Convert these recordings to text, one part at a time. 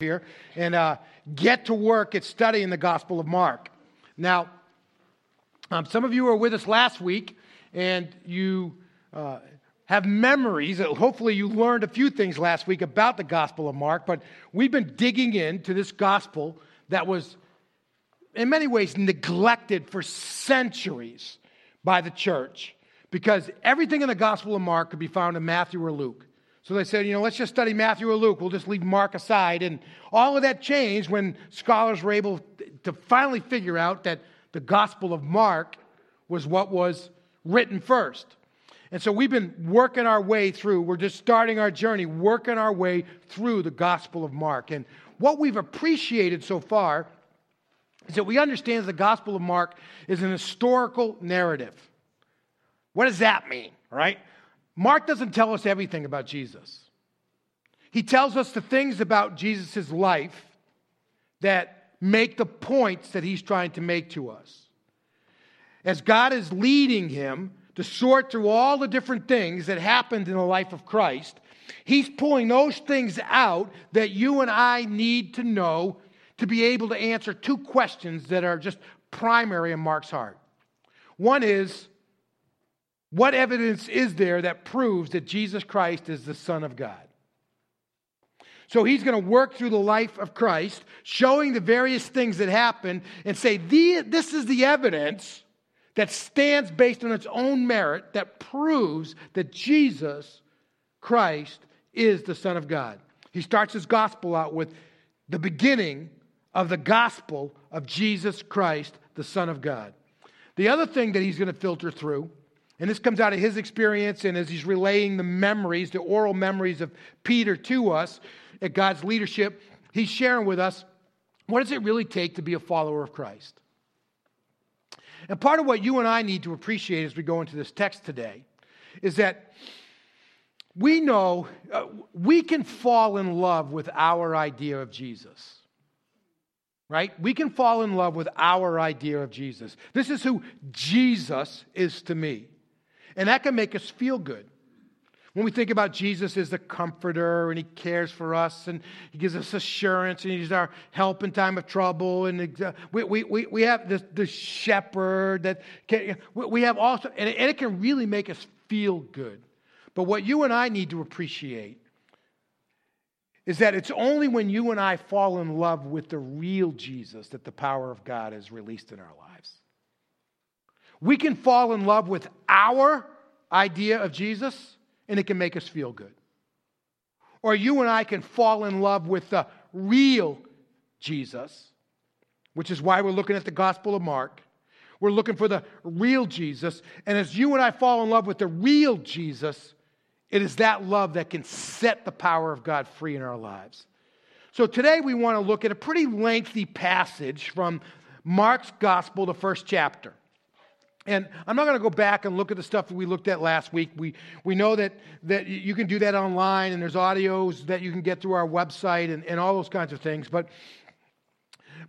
here and uh, get to work at studying the Gospel of Mark. Now, um, some of you were with us last week and you uh, have memories. Hopefully, you learned a few things last week about the Gospel of Mark, but we've been digging into this gospel that was, in many ways, neglected for centuries by the church because everything in the Gospel of Mark could be found in Matthew or Luke. So they said, you know, let's just study Matthew or Luke. We'll just leave Mark aside. And all of that changed when scholars were able to finally figure out that the Gospel of Mark was what was written first. And so we've been working our way through, we're just starting our journey, working our way through the Gospel of Mark. And what we've appreciated so far is that we understand the Gospel of Mark is an historical narrative. What does that mean, right? Mark doesn't tell us everything about Jesus. He tells us the things about Jesus' life that make the points that he's trying to make to us. As God is leading him to sort through all the different things that happened in the life of Christ, he's pulling those things out that you and I need to know to be able to answer two questions that are just primary in Mark's heart. One is, what evidence is there that proves that Jesus Christ is the Son of God? So he's going to work through the life of Christ, showing the various things that happen, and say, This is the evidence that stands based on its own merit that proves that Jesus Christ is the Son of God. He starts his gospel out with the beginning of the gospel of Jesus Christ, the Son of God. The other thing that he's going to filter through and this comes out of his experience and as he's relaying the memories, the oral memories of Peter to us at God's leadership, he's sharing with us what does it really take to be a follower of Christ? And part of what you and I need to appreciate as we go into this text today is that we know uh, we can fall in love with our idea of Jesus. Right? We can fall in love with our idea of Jesus. This is who Jesus is to me. And that can make us feel good. When we think about Jesus as the comforter and he cares for us and he gives us assurance and he's our help in time of trouble and we, we, we, we have the, the shepherd that can, we have also, and it can really make us feel good. But what you and I need to appreciate is that it's only when you and I fall in love with the real Jesus that the power of God is released in our lives. We can fall in love with our idea of Jesus, and it can make us feel good. Or you and I can fall in love with the real Jesus, which is why we're looking at the Gospel of Mark. We're looking for the real Jesus. And as you and I fall in love with the real Jesus, it is that love that can set the power of God free in our lives. So today we want to look at a pretty lengthy passage from Mark's Gospel, the first chapter. And I'm not going to go back and look at the stuff that we looked at last week. We, we know that, that you can do that online, and there's audios that you can get through our website and, and all those kinds of things. But,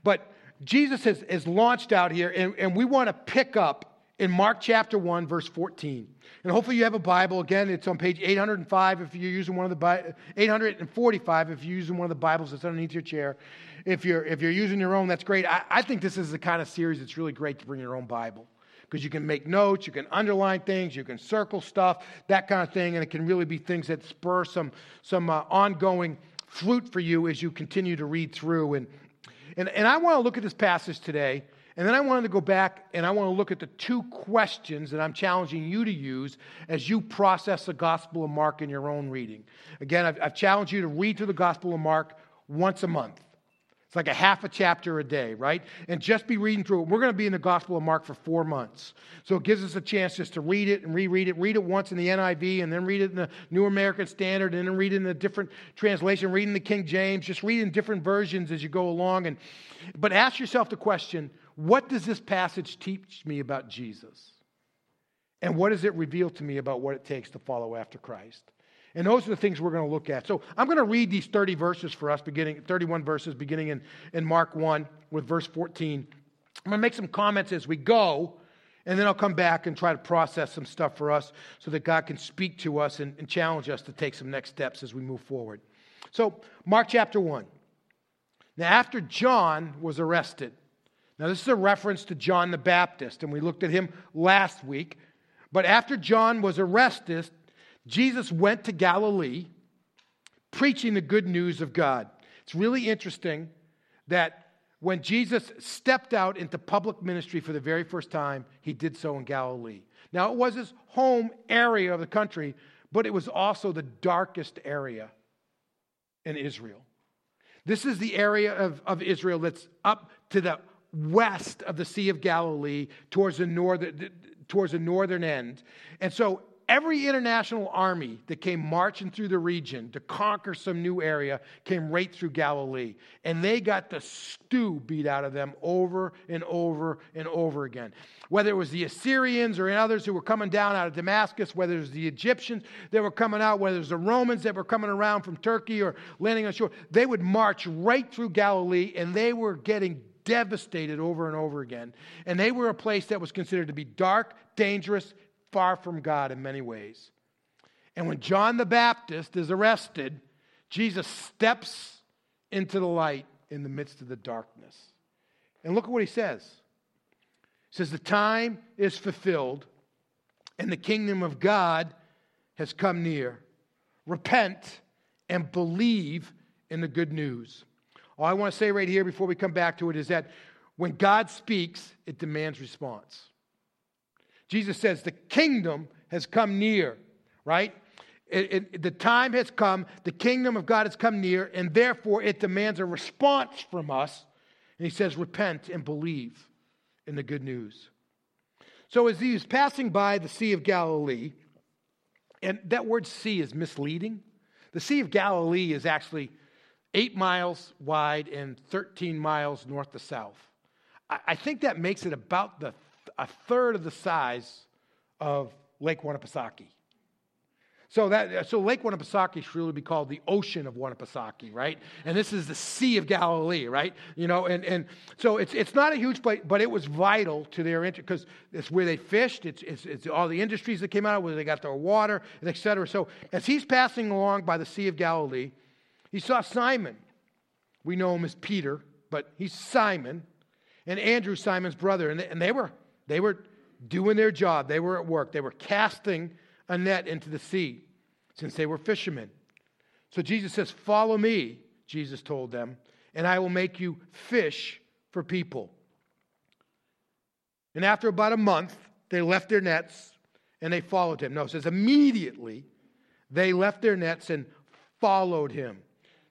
but Jesus has, has launched out here, and, and we want to pick up in Mark chapter 1, verse 14. And hopefully you have a Bible. Again, it's on page 805 if you're using one of the 845 if you're using one of the Bibles that's underneath your chair. If you're, if you're using your own, that's great. I, I think this is the kind of series that's really great to bring your own Bible because you can make notes, you can underline things, you can circle stuff, that kind of thing, and it can really be things that spur some, some uh, ongoing fruit for you as you continue to read through. And, and, and I want to look at this passage today, and then I wanted to go back and I want to look at the two questions that I'm challenging you to use as you process the Gospel of Mark in your own reading. Again, I've, I've challenged you to read through the Gospel of Mark once a month. It's like a half a chapter a day, right? And just be reading through it. We're going to be in the Gospel of Mark for four months. So it gives us a chance just to read it and reread it. Read it once in the NIV and then read it in the New American Standard and then read it in a different translation, reading the King James, just reading different versions as you go along. And, but ask yourself the question what does this passage teach me about Jesus? And what does it reveal to me about what it takes to follow after Christ? And those are the things we're going to look at. So I'm going to read these 30 verses for us, beginning 31 verses, beginning in, in Mark 1 with verse 14. I'm going to make some comments as we go, and then I'll come back and try to process some stuff for us so that God can speak to us and, and challenge us to take some next steps as we move forward. So, Mark chapter 1. Now, after John was arrested, now this is a reference to John the Baptist, and we looked at him last week. But after John was arrested, Jesus went to Galilee preaching the good news of God. It's really interesting that when Jesus stepped out into public ministry for the very first time, he did so in Galilee. Now, it was his home area of the country, but it was also the darkest area in Israel. This is the area of, of Israel that's up to the west of the Sea of Galilee towards the, northern, towards the northern end. And so every international army that came marching through the region to conquer some new area came right through Galilee. And they got the stew beat out of them over and over and over again. Whether it was the Assyrians or others who were coming down out of Damascus, whether it was the Egyptians that were coming out, whether it was the Romans that were coming around from Turkey or landing on shore, they would march right through Galilee and they were getting devastated over and over again. And they were a place that was considered to be dark, dangerous, far from God in many ways. And when John the Baptist is arrested, Jesus steps into the light in the midst of the darkness. And look at what he says. He says, The time is fulfilled, and the kingdom of God has come near. Repent and believe in the good news. All I want to say right here before we come back to it is that when God speaks, it demands response. Jesus says, The kingdom has come near, right? It, it, the time has come, the kingdom of God has come near, and therefore it demands a response from us. And he says, Repent and believe in the good news. So as he was passing by the Sea of Galilee, and that word sea is misleading. The Sea of Galilee is actually eight miles wide and 13 miles north to south. I, I think that makes it about the a third of the size of Lake Winnipesaukee. So that so Lake Winnipesaukee should really be called the Ocean of Winnipesaukee, right? And this is the Sea of Galilee, right? You know, and, and so it's it's not a huge place, but it was vital to their interest because it's where they fished. It's, it's, it's all the industries that came out of where they got their water, et cetera. So as he's passing along by the Sea of Galilee, he saw Simon. We know him as Peter, but he's Simon, and Andrew, Simon's brother, and they, and they were they were doing their job, they were at work, they were casting a net into the sea since they were fishermen. So Jesus says, Follow me, Jesus told them, and I will make you fish for people. And after about a month, they left their nets and they followed him. No, it says immediately they left their nets and followed him.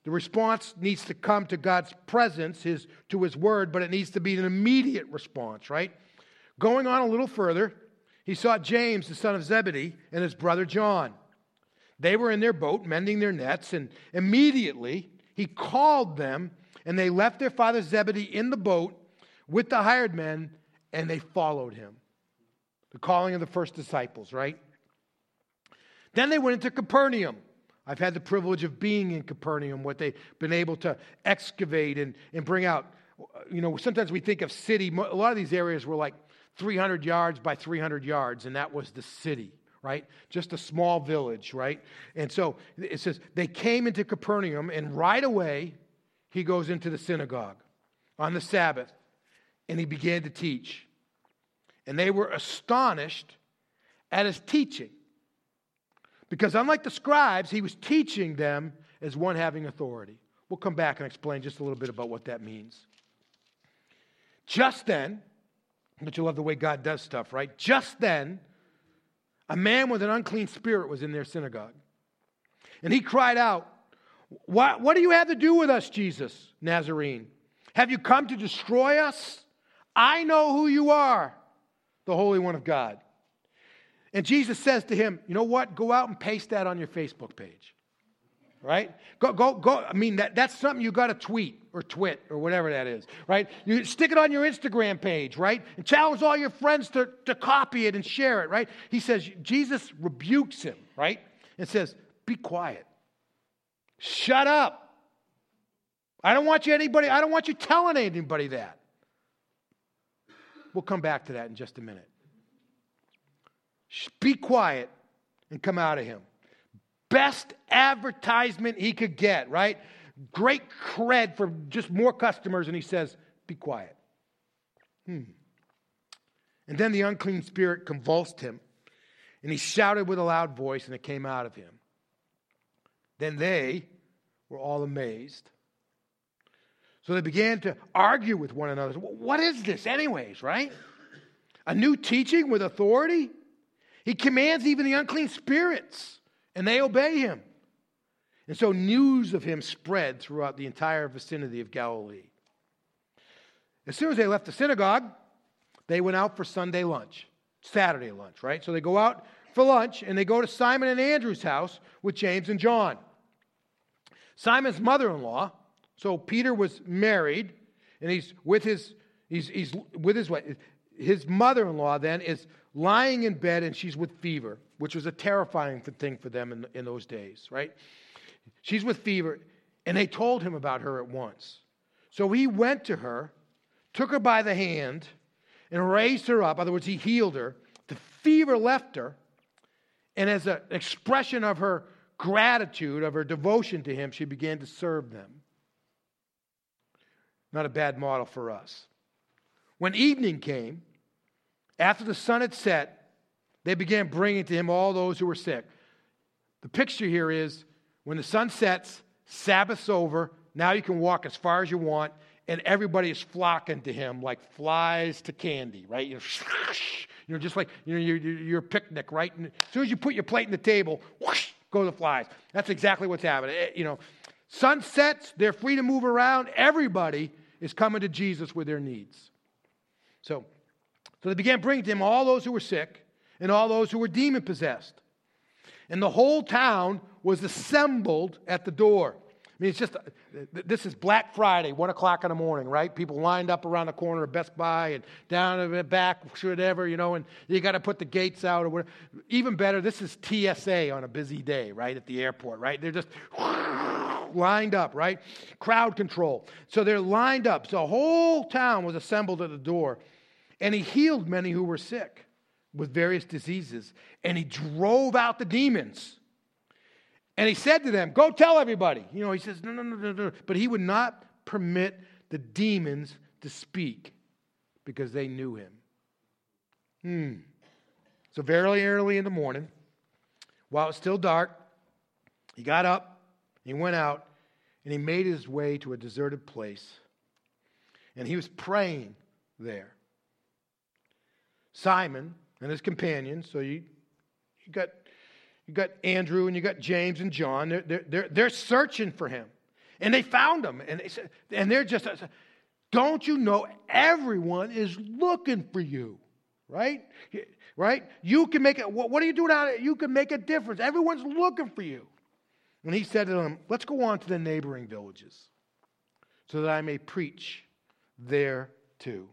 The response needs to come to God's presence, his, to his word, but it needs to be an immediate response, right? Going on a little further, he saw James, the son of Zebedee, and his brother John. They were in their boat mending their nets, and immediately he called them, and they left their father Zebedee in the boat with the hired men, and they followed him. The calling of the first disciples, right? Then they went into Capernaum. I've had the privilege of being in Capernaum, what they've been able to excavate and, and bring out. You know, sometimes we think of city, a lot of these areas were like 300 yards by 300 yards, and that was the city, right? Just a small village, right? And so it says they came into Capernaum, and right away he goes into the synagogue on the Sabbath, and he began to teach. And they were astonished at his teaching. Because unlike the scribes, he was teaching them as one having authority. We'll come back and explain just a little bit about what that means. Just then, but you love the way God does stuff, right? Just then, a man with an unclean spirit was in their synagogue. And he cried out, What, what do you have to do with us, Jesus, Nazarene? Have you come to destroy us? I know who you are, the Holy One of God. And Jesus says to him, You know what? Go out and paste that on your Facebook page right? Go, go, go. I mean, that, that's something you got to tweet or twit or whatever that is, right? You stick it on your Instagram page, right? And challenge all your friends to, to copy it and share it, right? He says, Jesus rebukes him, right? And says, Be quiet. Shut up. I don't want you anybody, I don't want you telling anybody that. We'll come back to that in just a minute. Be quiet and come out of him best advertisement he could get, right? great cred for just more customers, and he says, Be quiet. Hmm. And then the unclean spirit convulsed him, and he shouted with a loud voice, and it came out of him. Then they were all amazed. So they began to argue with one another. What is this, anyways, right? A new teaching with authority? He commands even the unclean spirits, and they obey him. And so news of him spread throughout the entire vicinity of Galilee. As soon as they left the synagogue, they went out for Sunday lunch, Saturday lunch, right? So they go out for lunch and they go to Simon and Andrew's house with James and John. Simon's mother in law, so Peter was married and he's with his, he's, he's with his wife. His mother in law then is lying in bed and she's with fever, which was a terrifying thing for them in, in those days, right? She's with fever, and they told him about her at once. So he went to her, took her by the hand, and raised her up. In other words, he healed her. The fever left her, and as an expression of her gratitude, of her devotion to him, she began to serve them. Not a bad model for us. When evening came, after the sun had set, they began bringing to him all those who were sick. The picture here is when the sun sets, Sabbath's over, now you can walk as far as you want, and everybody is flocking to him like flies to candy, right? You're, you know just like you know, your, picnic, right? And as soon as you put your plate in the table, whoosh, go the flies. That's exactly what's happening. Eh, you know, sun sets, they're free to move around. Everybody is coming to Jesus with their needs. So, so they began bringing to him all those who were sick and all those who were demon possessed. And the whole town was assembled at the door. I mean, it's just, this is Black Friday, 1 o'clock in the morning, right? People lined up around the corner of Best Buy and down in the back, whatever, you know, and you got to put the gates out or whatever. Even better, this is TSA on a busy day, right, at the airport, right? They're just lined up, right? Crowd control. So they're lined up. So the whole town was assembled at the door, and he healed many who were sick with various diseases, and he drove out the demons. And he said to them, Go tell everybody. You know, he says, No, no, no, no, no. But he would not permit the demons to speak because they knew him. Hmm. So, very early in the morning, while it's still dark, he got up, he went out, and he made his way to a deserted place. And he was praying there. Simon and his companions, so you, you got you got Andrew and you got James and John. They're, they're, they're, they're searching for him. And they found him. And, they said, and they're just, uh, don't you know everyone is looking for you? Right? Right? You can make it. What are you doing out? Of you can make a difference. Everyone's looking for you. And he said to them, Let's go on to the neighboring villages so that I may preach there too.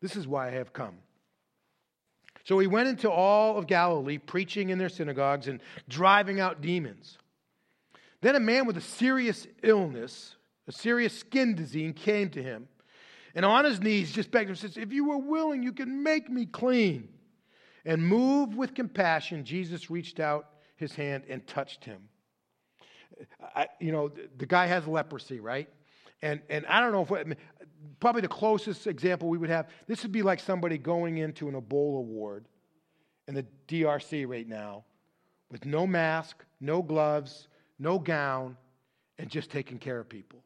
This is why I have come. So he went into all of Galilee, preaching in their synagogues and driving out demons. Then a man with a serious illness, a serious skin disease, came to him. And on his knees, just begged him, says, If you were willing, you can make me clean. And moved with compassion, Jesus reached out his hand and touched him. I, you know, the guy has leprosy, right? And, and I don't know if, probably the closest example we would have, this would be like somebody going into an Ebola ward in the DRC right now with no mask, no gloves, no gown, and just taking care of people.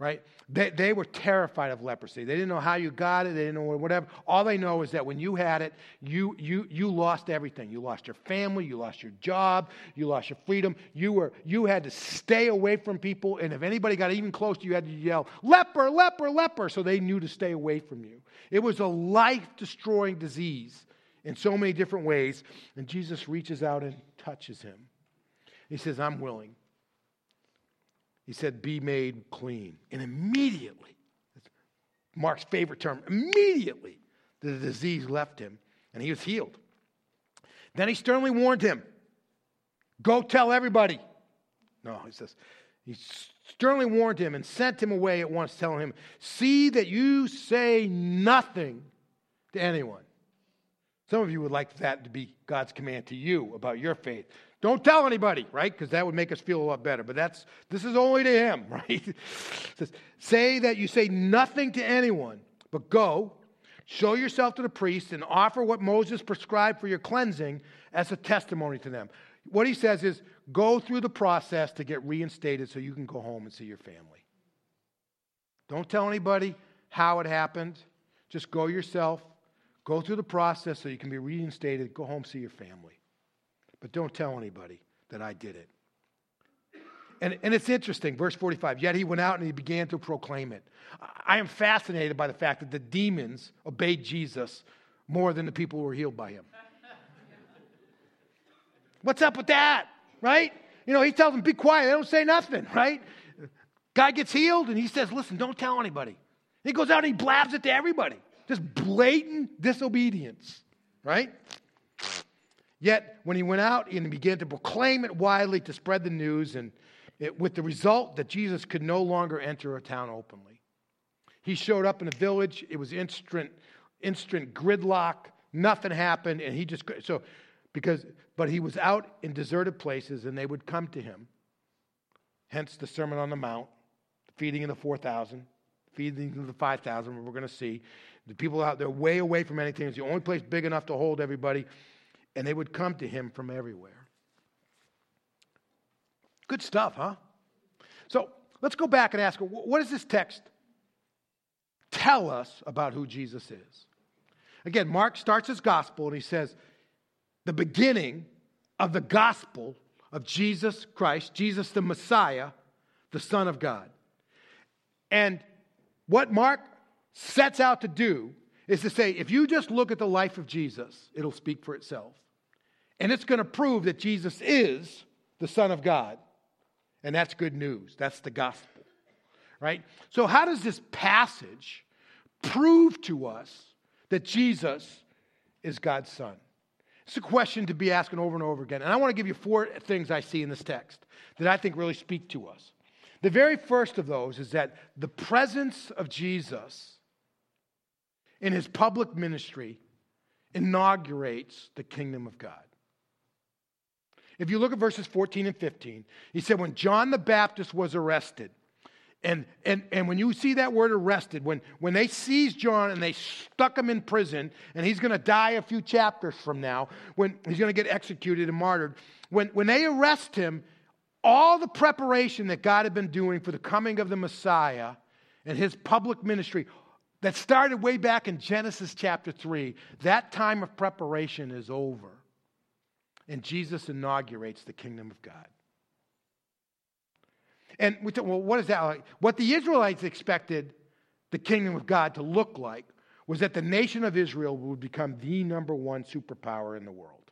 Right? They, they were terrified of leprosy. They didn't know how you got it. They didn't know whatever. All they know is that when you had it, you, you, you lost everything. You lost your family. You lost your job. You lost your freedom. You, were, you had to stay away from people. And if anybody got even close to you, you had to yell, leper, leper, leper. So they knew to stay away from you. It was a life destroying disease in so many different ways. And Jesus reaches out and touches him. He says, I'm willing. He said, Be made clean. And immediately, Mark's favorite term, immediately the disease left him and he was healed. Then he sternly warned him, Go tell everybody. No, he says, he sternly warned him and sent him away at once, telling him, See that you say nothing to anyone. Some of you would like that to be God's command to you about your faith. Don't tell anybody, right? Because that would make us feel a lot better. But that's this is only to him, right? says, say that you say nothing to anyone, but go, show yourself to the priest, and offer what Moses prescribed for your cleansing as a testimony to them. What he says is go through the process to get reinstated so you can go home and see your family. Don't tell anybody how it happened. Just go yourself, go through the process so you can be reinstated, go home, see your family. But don't tell anybody that I did it. And, and it's interesting, verse 45. Yet he went out and he began to proclaim it. I am fascinated by the fact that the demons obeyed Jesus more than the people who were healed by him. What's up with that? Right? You know, he tells them, be quiet. They don't say nothing, right? Guy gets healed and he says, listen, don't tell anybody. He goes out and he blabs it to everybody. Just blatant disobedience, right? Yet, when he went out and began to proclaim it widely to spread the news, and it, with the result that Jesus could no longer enter a town openly. He showed up in a village, it was instant, instant gridlock, nothing happened, and he just, so, because, but he was out in deserted places and they would come to him. Hence the Sermon on the Mount, feeding of the 4,000, feeding of the 5,000, we're going to see. The people out there way away from anything. It's the only place big enough to hold everybody and they would come to him from everywhere. Good stuff, huh? So let's go back and ask what does this text tell us about who Jesus is? Again, Mark starts his gospel and he says, the beginning of the gospel of Jesus Christ, Jesus the Messiah, the Son of God. And what Mark sets out to do is to say, if you just look at the life of Jesus, it'll speak for itself. And it's going to prove that Jesus is the Son of God. And that's good news. That's the gospel. Right? So, how does this passage prove to us that Jesus is God's Son? It's a question to be asking over and over again. And I want to give you four things I see in this text that I think really speak to us. The very first of those is that the presence of Jesus in his public ministry inaugurates the kingdom of God. If you look at verses 14 and 15, he said, When John the Baptist was arrested, and, and, and when you see that word arrested, when, when they seized John and they stuck him in prison, and he's going to die a few chapters from now, when he's going to get executed and martyred, when, when they arrest him, all the preparation that God had been doing for the coming of the Messiah and his public ministry that started way back in Genesis chapter 3, that time of preparation is over and Jesus inaugurates the kingdom of God. And we thought, well, what is that like? What the Israelites expected the kingdom of God to look like was that the nation of Israel would become the number one superpower in the world.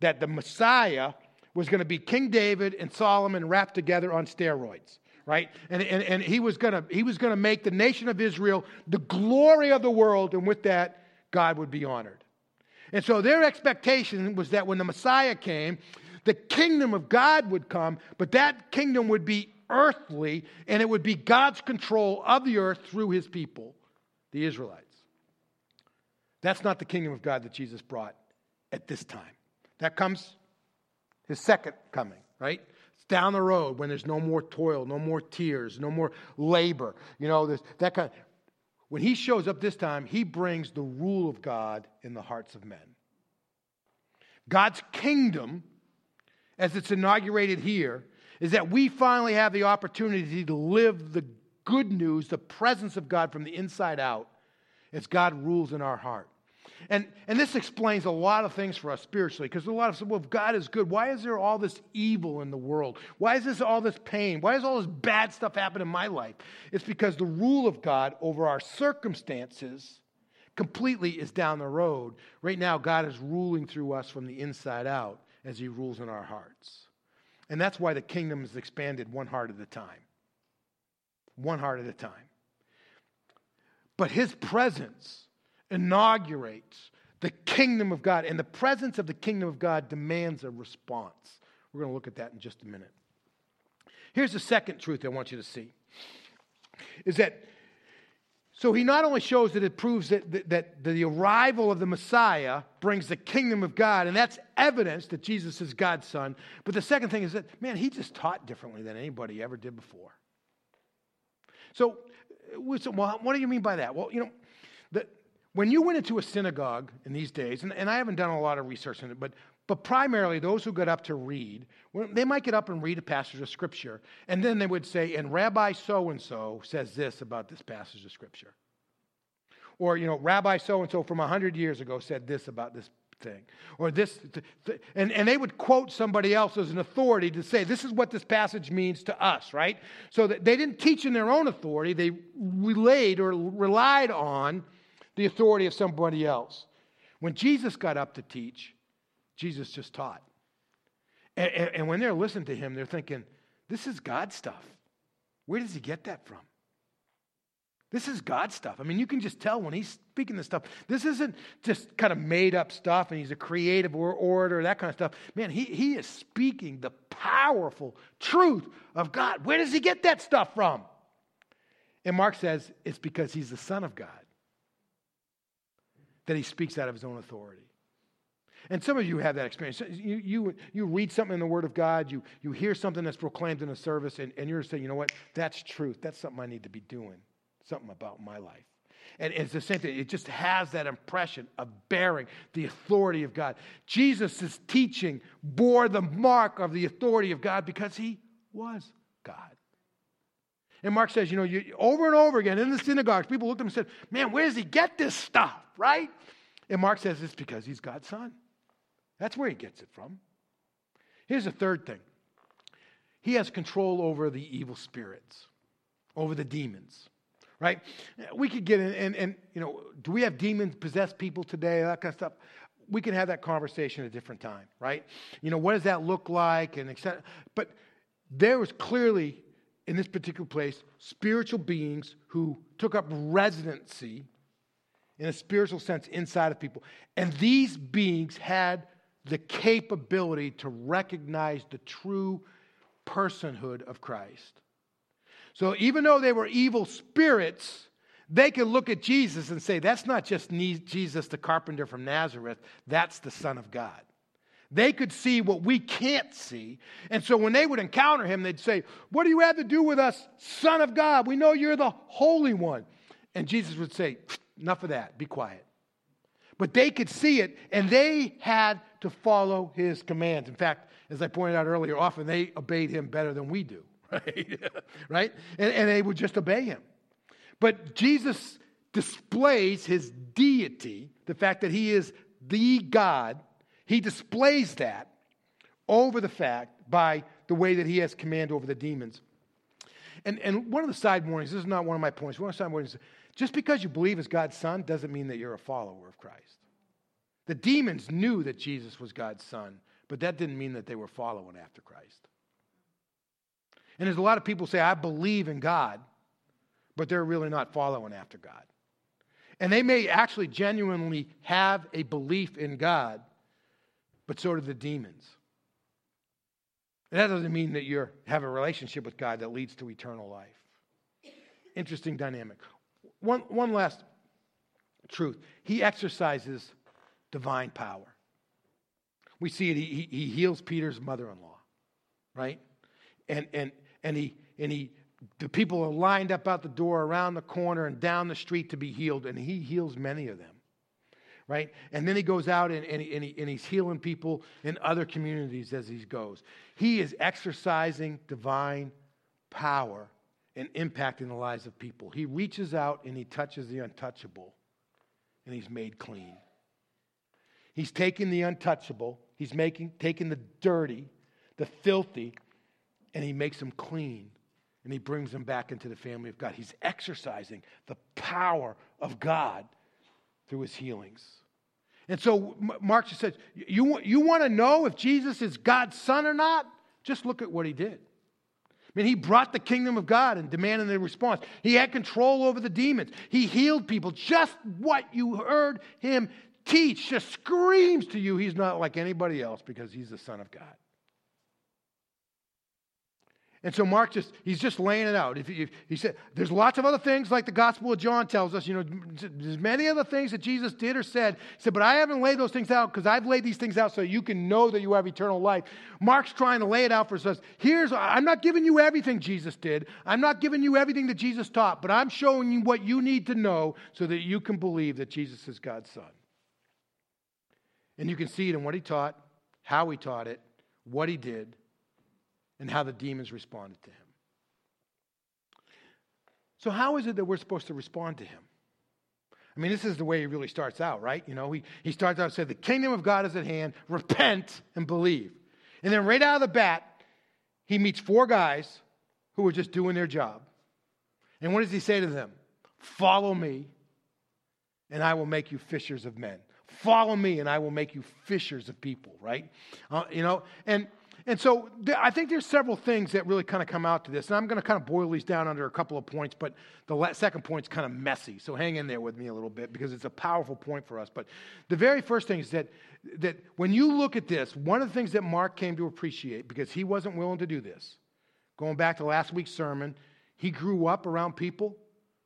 That the Messiah was going to be King David and Solomon wrapped together on steroids, right? And, and, and he was going to he was going to make the nation of Israel the glory of the world, and with that, God would be honored. And so their expectation was that when the Messiah came, the kingdom of God would come, but that kingdom would be earthly, and it would be God's control of the earth through his people, the Israelites. That's not the kingdom of God that Jesus brought at this time. That comes his second coming, right? It's down the road when there's no more toil, no more tears, no more labor. You know, that kind. Of, when he shows up this time, he brings the rule of God in the hearts of men. God's kingdom, as it's inaugurated here, is that we finally have the opportunity to live the good news, the presence of God from the inside out, as God rules in our heart. And, and this explains a lot of things for us spiritually because a lot of well, if God is good, why is there all this evil in the world? Why is this all this pain? Why is all this bad stuff happen in my life? It's because the rule of God over our circumstances completely is down the road. Right now, God is ruling through us from the inside out as He rules in our hearts. And that's why the kingdom is expanded one heart at a time. One heart at a time. But His presence inaugurates the kingdom of God, and the presence of the kingdom of God demands a response. We're going to look at that in just a minute. Here's the second truth I want you to see is that So he not only shows that it proves that, that, that, the arrival of the Messiah brings the kingdom of God, and that's evidence that Jesus is God's son. But the second thing is that, man, he just taught differently than anybody ever did before. So, well, what do you mean by that? Well, you know, the, when you went into a synagogue in these days, and, and I haven't done a lot of research in it, but but primarily, those who got up to read, they might get up and read a passage of Scripture, and then they would say, and Rabbi so and so says this about this passage of Scripture. Or, you know, Rabbi so and so from 100 years ago said this about this thing. Or this, and, and they would quote somebody else as an authority to say, this is what this passage means to us, right? So that they didn't teach in their own authority, they relayed or relied on the authority of somebody else. When Jesus got up to teach, Jesus just taught. And, and, and, when they're listening to him, they're thinking, this is God stuff. Where does he get that from? This is God stuff. I mean, you can just tell when he's speaking this stuff. This isn't just kind of made up stuff and he's a creative orator, that kind of stuff. Man, he, he is speaking the powerful truth of God. Where does he get that stuff from? And Mark says it's because he's the Son of God that he speaks out of his own authority. And some of you have that experience. You, you, you read something in the Word of God, you, you hear something that's proclaimed in a service, and, and you're saying, you know what, that's truth. That's something I need to be doing, something about my life. And it's the same thing. It just has that impression of bearing the authority of God. Jesus' teaching bore the mark of the authority of God because he was God. And Mark says, you know, you, over and over again in the synagogues, people looked at him and said, man, where does he get this stuff, right? And Mark says it's because he's God's son. That's where he gets it from. Here's the third thing he has control over the evil spirits, over the demons. Right? We could get in, and, and, you know, do we have demons possess people today? That kind of stuff. We can have that conversation at a different time, right? You know, what does that look like? And etc. But there was clearly, in this particular place, spiritual beings who took up residency in a spiritual sense inside of people. And these beings had the capability to recognize the true personhood of Christ. So even though they were evil spirits, they could look at Jesus and say, that's not just Jesus the carpenter from Nazareth, that's the Son of God. They could see what we can't see. And so when they would encounter him, they'd say, What do you have to do with us, Son of God? We know you're the Holy One. And Jesus would say, Enough of that, be quiet. But they could see it, and they had to follow his commands. In fact, as I pointed out earlier, often they obeyed him better than we do, right? right? And, and they would just obey him. But Jesus displays his deity, the fact that he is the God, he displays that over the fact by the way that he has command over the demons. And, and one of the side warnings, this is not one of my points, one of the side warnings, just because you believe as God's son doesn't mean that you're a follower of Christ. The demons knew that Jesus was God's son, but that didn't mean that they were following after Christ. And there's a lot of people say, I believe in God, but they're really not following after God. And they may actually genuinely have a belief in God, but so do the demons. And that doesn't mean that you have a relationship with God that leads to eternal life. Interesting dynamic. One, one last truth He exercises divine power. We see it, he, he heals Peter's mother in law, right? And, and, and, he, and he, the people are lined up out the door, around the corner, and down the street to be healed, and he heals many of them. Right? And then he goes out and, and, he, and, he, and he's healing people in other communities as he goes. He is exercising divine power and impacting the lives of people. He reaches out and he touches the untouchable, and he's made clean. He's taking the untouchable, he's making, taking the dirty, the filthy, and he makes them clean. And he brings them back into the family of God. He's exercising the power of God through his healings. And so Mark just says, you, you want to know if Jesus is God's son or not? Just look at what he did. I mean, he brought the kingdom of God and demanded a response. He had control over the demons. He healed people, just what you heard him teach just screams to you he's not like anybody else because he's the Son of God. And so Mark just, he's just laying it out. If, if, he said, there's lots of other things like the Gospel of John tells us, you know, there's many other things that Jesus did or said. He said, but I haven't laid those things out because I've laid these things out so you can know that you have eternal life. Mark's trying to lay it out for us. Here's, I'm not giving you everything Jesus did. I'm not giving you everything that Jesus taught, but I'm showing you what you need to know so that you can believe that Jesus is God's son. And you can see it in what he taught, how he taught it, what he did, and how the demons responded to him. So, how is it that we're supposed to respond to him? I mean, this is the way he really starts out, right? You know, he, he starts out and said, The kingdom of God is at hand, repent and believe. And then, right out of the bat, he meets four guys who are just doing their job. And what does he say to them? Follow me, and I will make you fishers of men. Follow me, and I will make you fishers of people, right? Uh, you know, and and so th- I think there's several things that really kind of come out to this. And I'm going to kind of boil these down under a couple of points, but the la- second point's kind of messy. So hang in there with me a little bit because it's a powerful point for us. But the very first thing is that, that when you look at this, one of the things that Mark came to appreciate, because he wasn't willing to do this, going back to last week's sermon, he grew up around people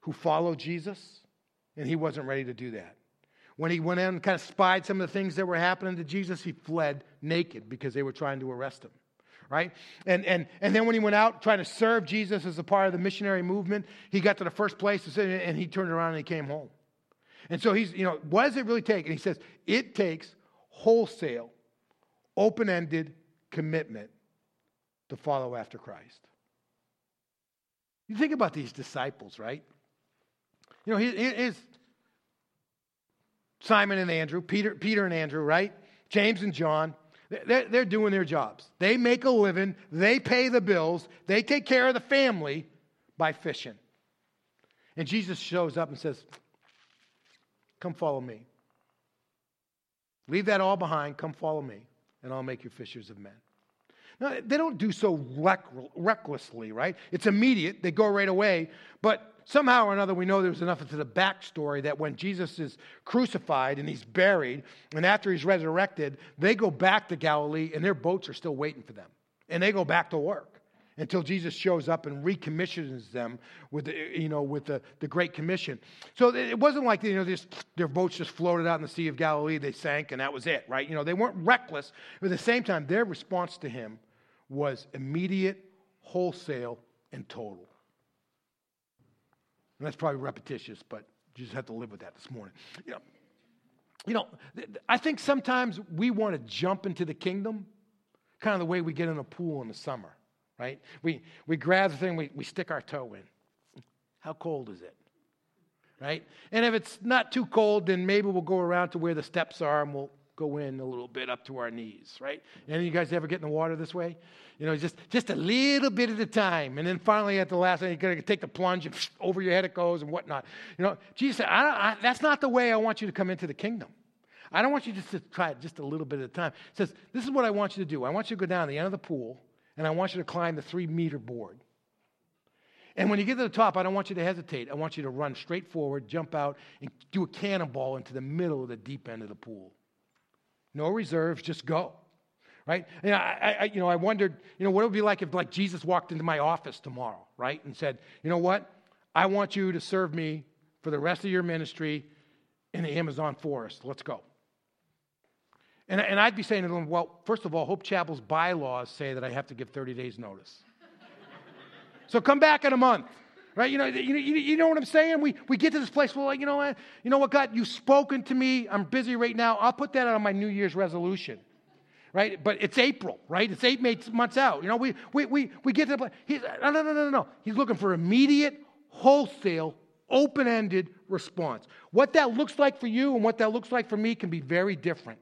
who followed Jesus, and he wasn't ready to do that. When he went in and kind of spied some of the things that were happening to Jesus, he fled naked because they were trying to arrest him. Right? And, and, and then when he went out trying to serve Jesus as a part of the missionary movement, he got to the first place and he turned around and he came home. And so he's, you know, what does it really take? And he says, it takes wholesale, open ended commitment to follow after Christ. You think about these disciples, right? You know, his, Simon and Andrew, Peter, Peter and Andrew, right? James and John. They're, doing their jobs. They make a living, they pay the bills, they take care of the family by fishing. And Jesus shows up and says, Come follow me. Leave that all behind, come follow me, and I'll make you fishers of men. Now, they don't do so recklessly, right? It's immediate, they go right away, but somehow or another, we know there's enough into the backstory that when Jesus is crucified and he's buried, and after he's resurrected, they go back to Galilee and their boats are still waiting for them. And they go back to work until Jesus shows up and recommissions them with the, you know, with the, the Great Commission. So it wasn't like you know, this, their boats just floated out in the Sea of Galilee, they sank, and that was it, right? You know, they weren't reckless. But at the same time, their response to him was immediate, wholesale, and total. And that's probably repetitious, but you just have to live with that this morning. You know, you know I think sometimes we want to jump into the kingdom kind of the way we get in a pool in the summer, right? We, we grab the thing, we, we stick our toe in. How cold is it? Right? And if it's not too cold, then maybe we'll go around to where the steps are and we'll go in a little bit up to our knees, right? Any of you guys ever get in the water this way? You know, just, just a little bit at a time. And then finally at the last, you got to take the plunge and over your head it goes and whatnot. You know, Jesus said, I I, that's not the way I want you to come into the kingdom. I don't want you just to try it just a little bit at a time. He says, this is what I want you to do. I want you to go down the end of the pool and I want you to climb the three meter board. And when you get to the top, I don't want you to hesitate. I want you to run straight forward, jump out, and do a cannonball into the middle of the deep end of the pool no reserves, just go. Right? And I, I, you know, I wondered, you know, what it would be like if like Jesus walked into my office tomorrow, right? And said, you know what? I want you to serve me for the rest of your ministry in the Amazon forest. Let's go. And, and I'd be saying to them, well, first of all, Hope Chapel's bylaws say that I have to give 30 days notice. so come back in a month. Right? You know, you, you know what I'm saying? We, we get to this place, well, like, you know what? You know what, God, you've spoken to me. I'm busy right now. I'll put that on my New Year's resolution. Right? But it's April, right? It's eight months out. You know, we, we, we, we get to the place. He's, no, no, no, no, no. He's looking for immediate, wholesale, open ended response. What that looks like for you and what that looks like for me can be very different.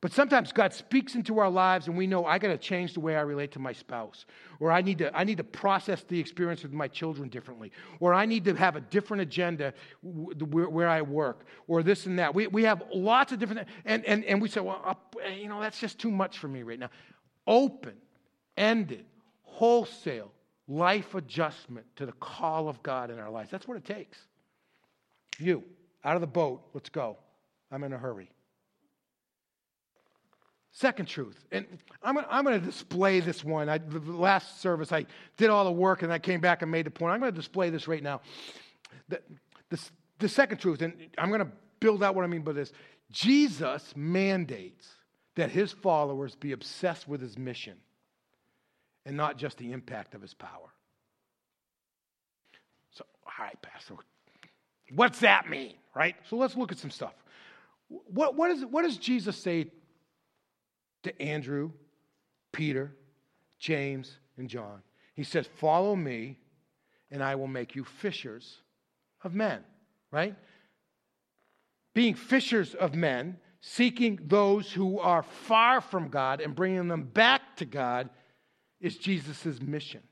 But sometimes God speaks into our lives and we know I got to change the way I relate to my spouse, or I need, to, I need to process the experience with my children differently, or I need to have a different agenda where, where I work, or this and that. We, we have lots of different, and, and, and we say, well, uh, you know, that's just too much for me right now. Open, ended, wholesale life adjustment to the call of God in our lives. That's what it takes. You, out of the boat, let's go. I'm in a hurry. Second truth, and I'm, I'm going to display this one. I, the last service, I did all the work and I came back and made the point. I'm going to display this right now. The, the, the second truth, and I'm going to build out what I mean by this Jesus mandates that his followers be obsessed with his mission and not just the impact of his power. So, all right, Pastor, what's that mean, right? So let's look at some stuff. What, what, is, what does Jesus say to Andrew, Peter, James, and John. He says, Follow me, and I will make you fishers of men, right? Being fishers of men, seeking those who are far from God and bringing them back to God is Jesus' mission,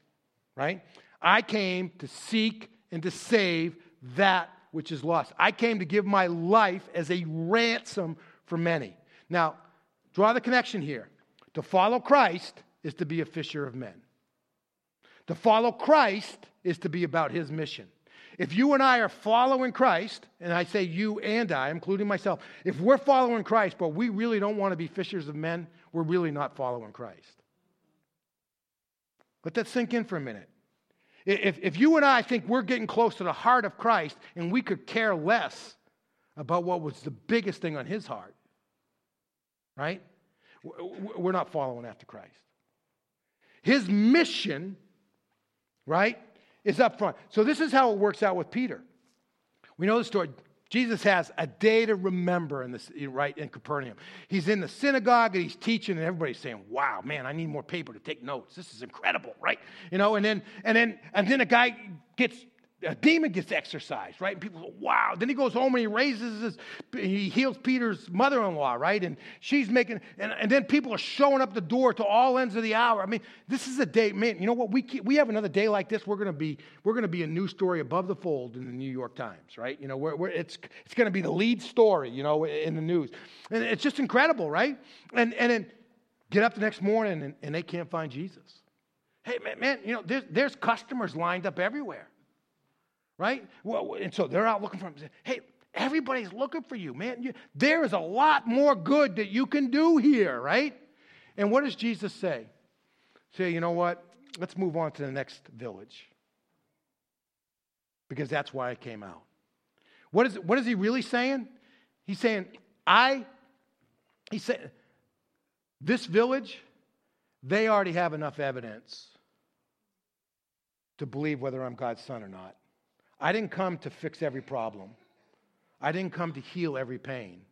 right? I came to seek and to save that which is lost. I came to give my life as a ransom for many. Now, Draw the connection here. To follow Christ is to be a fisher of men. To follow Christ is to be about his mission. If you and I are following Christ, and I say you and I, including myself, if we're following Christ, but we really don't want to be fishers of men, we're really not following Christ. Let that sink in for a minute. If, if you and I think we're getting close to the heart of Christ and we could care less about what was the biggest thing on his heart, right? We're not following after Christ. His mission, right, is up front. So this is how it works out with Peter. We know the story. Jesus has a day to remember in this, right in Capernaum. He's in the synagogue and he's teaching, and everybody's saying, "Wow, man, I need more paper to take notes. This is incredible, right?" You know, and then and then and then a guy gets a demon gets exorcised, right? And people go, wow. Then he goes home and he raises his, he heals Peter's mother in law, right? And she's making, and, and then people are showing up the door to all ends of the hour. I mean, this is a day, man, you know what? We, keep, we have another day like this. We're going to be, we're going to be a news story above the fold in the New York Times, right? You know, we're, we're, it's, it's going to be the lead story, you know, in the news. And it's just incredible, right? And, and then get up the next morning and, and they can't find Jesus. Hey, man, man you know, there's, there's customers lined up everywhere right? Well, and so they're out looking for him. Hey, everybody's looking for you, man. You, there is a lot more good that you can do here, right? And what does Jesus say? Say, you know what? Let's move on to the next village. Because that's why I came out. What is, what is he really saying? He's saying, I, he said, this village, they already have enough evidence to believe whether I'm God's son or not. I didn't come to fix every problem. I didn't come to heal every pain.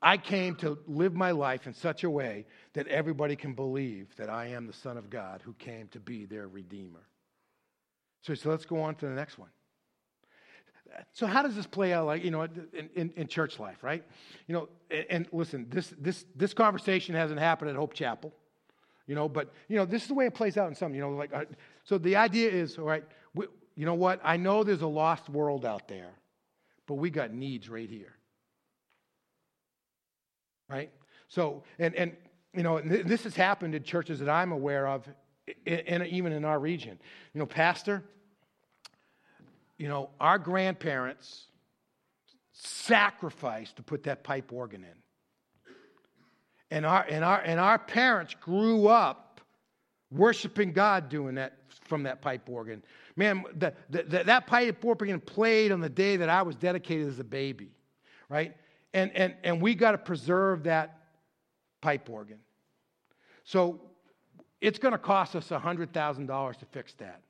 I came to live my life in such a way that everybody can believe that I am the Son of God who came to be their Redeemer. So, so let's go on to the next one. So how does this play out, like you know, in, in, in church life, right? You know, and, and, listen, this this this conversation hasn't happened at Hope Chapel, you know, but you know, this is the way it plays out in some, you know, like uh, so. The idea is, all right, you know what? I know there's a lost world out there, but we got needs right here. Right? So, and, and you know, this has happened in churches that I'm aware of, and even in our region. You know, Pastor, you know, our grandparents sacrificed to put that pipe organ in. And our, and our, and our parents grew up worshiping God doing that from that pipe organ. Man, the, the, that pipe organ played on the day that I was dedicated as a baby, right? And, and, and we got to preserve that pipe organ. So it's going to cost us $100,000 to fix that.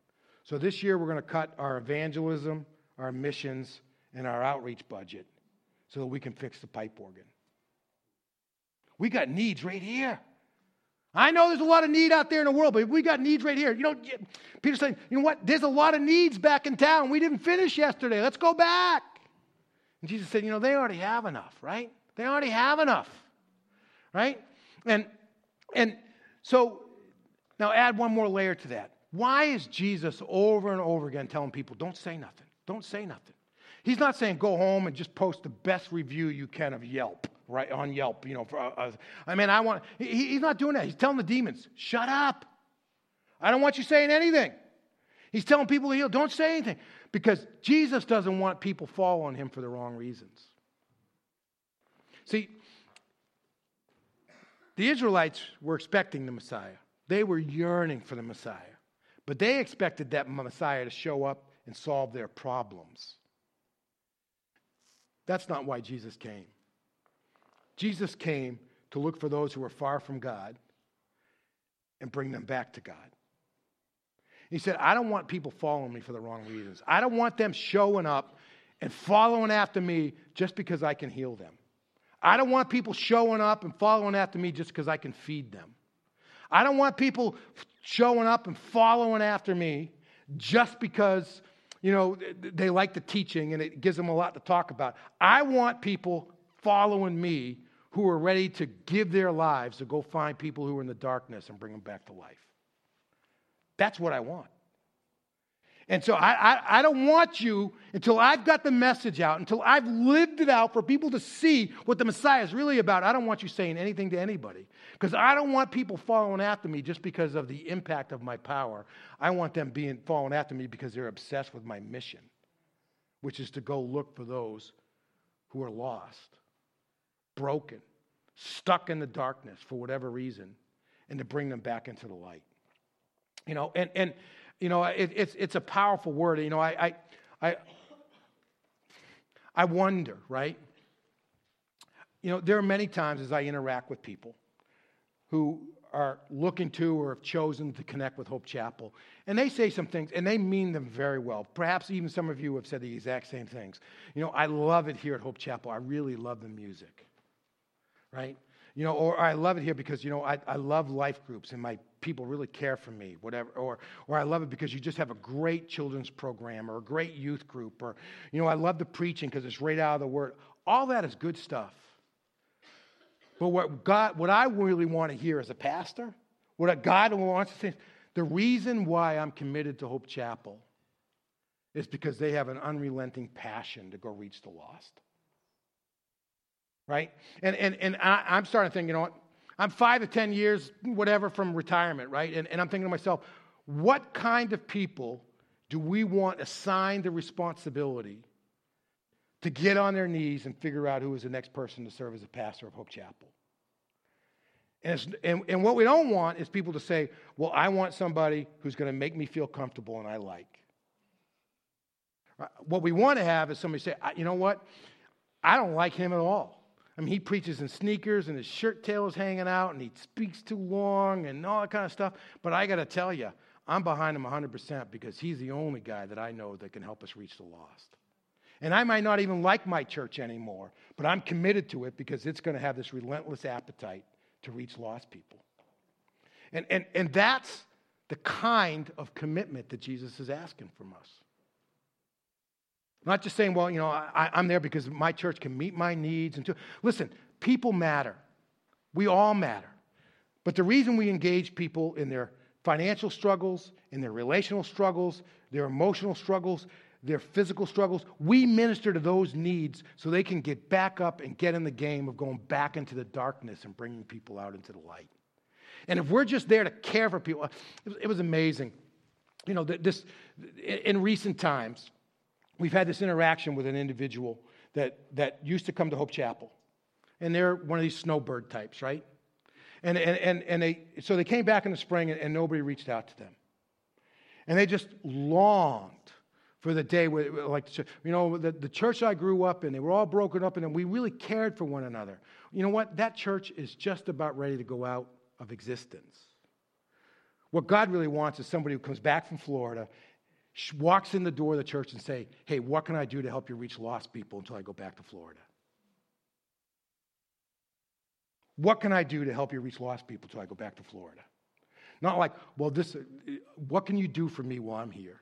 So this year we're going to cut our evangelism, our missions, and our outreach budget so that we can fix the pipe organ. We got needs right here. I know there's a lot of need out there in the world, but we got needs right here. You know, Peter's saying, you know what? There's a lot of needs back in town. We didn't finish yesterday. Let's go back. And Jesus said, you know, they already have enough, right? They already have enough, right? And and so now add one more layer to that. Why is Jesus over and over again telling people, don't say nothing? Don't say nothing. He's not saying go home and just post the best review you can of Yelp right on Yelp. You know, for, uh, I mean, I want. He, he's not doing that. He's telling the demons, "Shut up! I don't want you saying anything." He's telling people to heal, "Don't say anything," because Jesus doesn't want people following him for the wrong reasons. See, The Israelites were expecting the Messiah, they were yearning for the Messiah. But they expected that Messiah to show up and solve their problems. That's not why Jesus came. Jesus came to look for those who are far from God and bring them back to God. He said, I don't want people following me for the wrong reasons. I don't want them showing up and following after me just because I can heal them. I don't want people showing up and following after me just because I can feed them. I don't want people showing up and following after me just because, you know, they like the teaching and it gives them a lot to talk about. I want people following me who are ready to give their lives to go find people who are in the darkness and bring them back to life. That's what I want. And so I, I, I, don't want you until I've got the message out, until I've lived it out for people to see what the Messiah is really about. I don't want you saying anything to anybody because I don't want people following after me just because of the impact of my power. I want them being following after me because they're obsessed with my mission, which is to go look for those who are lost, broken, stuck in the darkness for whatever reason, and to bring them back into the light. You know, and, and you know, it, it's, it's a powerful word. You know, I, I, I, I wonder, right? You know, there are many times as I interact with people who are looking to or have chosen to connect with Hope Chapel, and they say some things, and they mean them very well. Perhaps even some of you have said the exact same things. You know, I love it here at Hope Chapel. I really love the music, right? You know, or I love it here because, you know, I, I love life groups and my people really care for me, whatever. Or, or I love it because you just have a great children's program or a great youth group. Or, you know, I love the preaching because it's right out of the word. All that is good stuff. But what God, what I really want to hear as a pastor, what God wants to say, the reason why I'm committed to Hope Chapel is because they have an unrelenting passion to go reach the lost right? And, and, and I, I'm starting to think, you know what? I'm five to 10 years, whatever, from retirement, right? And, and I'm thinking to myself, what kind of people do we want assigned the responsibility to get on their knees and figure out who is the next person to serve as a pastor of Hope Chapel? And, and, and what we don't want is people to say, well, I want somebody who's going to make me feel comfortable and I like. Uh, what we want to have is somebody say, you know what? I don't like him at all. I mean, he preaches in sneakers and his shirt tail is hanging out and he speaks too long and all that kind of stuff. But I got to tell you, I'm behind him 100% because he's the only guy that I know that can help us reach the lost. And I might not even like my church anymore, but I'm committed to it because it's going to have this relentless appetite to reach lost people. And, and, and that's the kind of commitment that Jesus is asking from us. Not just saying, well, you know, I, am there because my church can meet my needs. And to, listen, people matter. We all matter. But the reason we engage people in their financial struggles, in their relational struggles, their emotional struggles, their physical struggles, we minister to those needs so they can get back up and get in the game of going back into the darkness and bringing people out into the light. And if we're just there to care for people, it was amazing. You know, this in recent times, we've had this interaction with an individual that, that used to come to Hope Chapel. And they're one of these snowbird types, right? And, and, and, and they, so they came back in the spring and, and nobody reached out to them. And they just longed for the day where, like, you know, the, the church I grew up in, they were all broken up and we really cared for one another. You know what? That church is just about ready to go out of existence. What God really wants is somebody who comes back from Florida walks in the door of the church and say, hey, what can I do to help you reach lost people until I go back to Florida? What can I do to help you reach lost people until I go back to Florida? Not like, well, this, uh, what can you do for me while I'm here?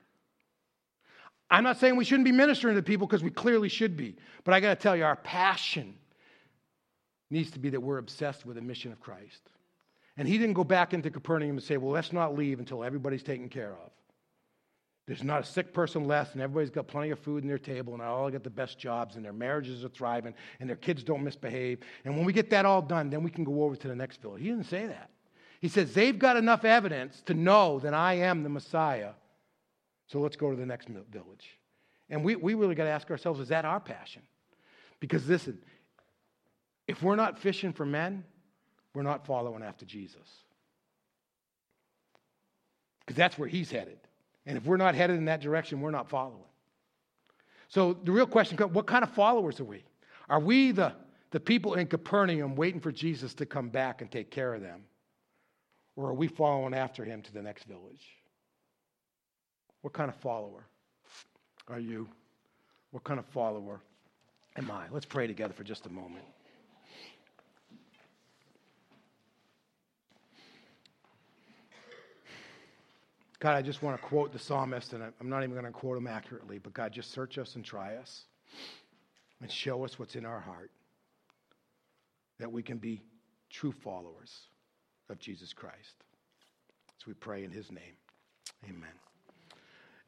I'm not saying we shouldn't be ministering to people because we clearly should be. But I got to tell you, our passion needs to be that we're obsessed with the mission of Christ. And he didn't go back into Capernaum and say, well, let's not leave until everybody's taken care of. There's not a sick person left, and everybody's got plenty of food in their table, and all got the best jobs, and their marriages are thriving, and their kids don't misbehave. And when we get that all done, then we can go over to the next village. He didn't say that. He says, they've got enough evidence to know that I am the Messiah, so let's go to the next village. And we, we really got to ask ourselves, is that our passion? Because listen, if we're not fishing for men, we're not following after Jesus. Because that's where he's headed. And if we're not headed in that direction, we're not following. So the real question what kind of followers are we? Are we the, the people in Capernaum waiting for Jesus to come back and take care of them? Or are we following after him to the next village? What kind of follower are you? What kind of follower am I? Let's pray together for just a moment. God, I just want to quote the psalmist, and I'm not even going to quote him accurately, but God, just search us and try us and show us what's in our heart that we can be true followers of Jesus Christ. So we pray in his name. Amen.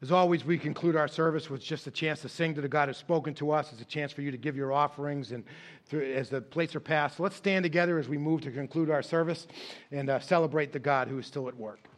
As always, we conclude our service with just a chance to sing to the God who's spoken to us. It's a chance for you to give your offerings and through, as the plates are passed. Let's stand together as we move to conclude our service and uh, celebrate the God who is still at work.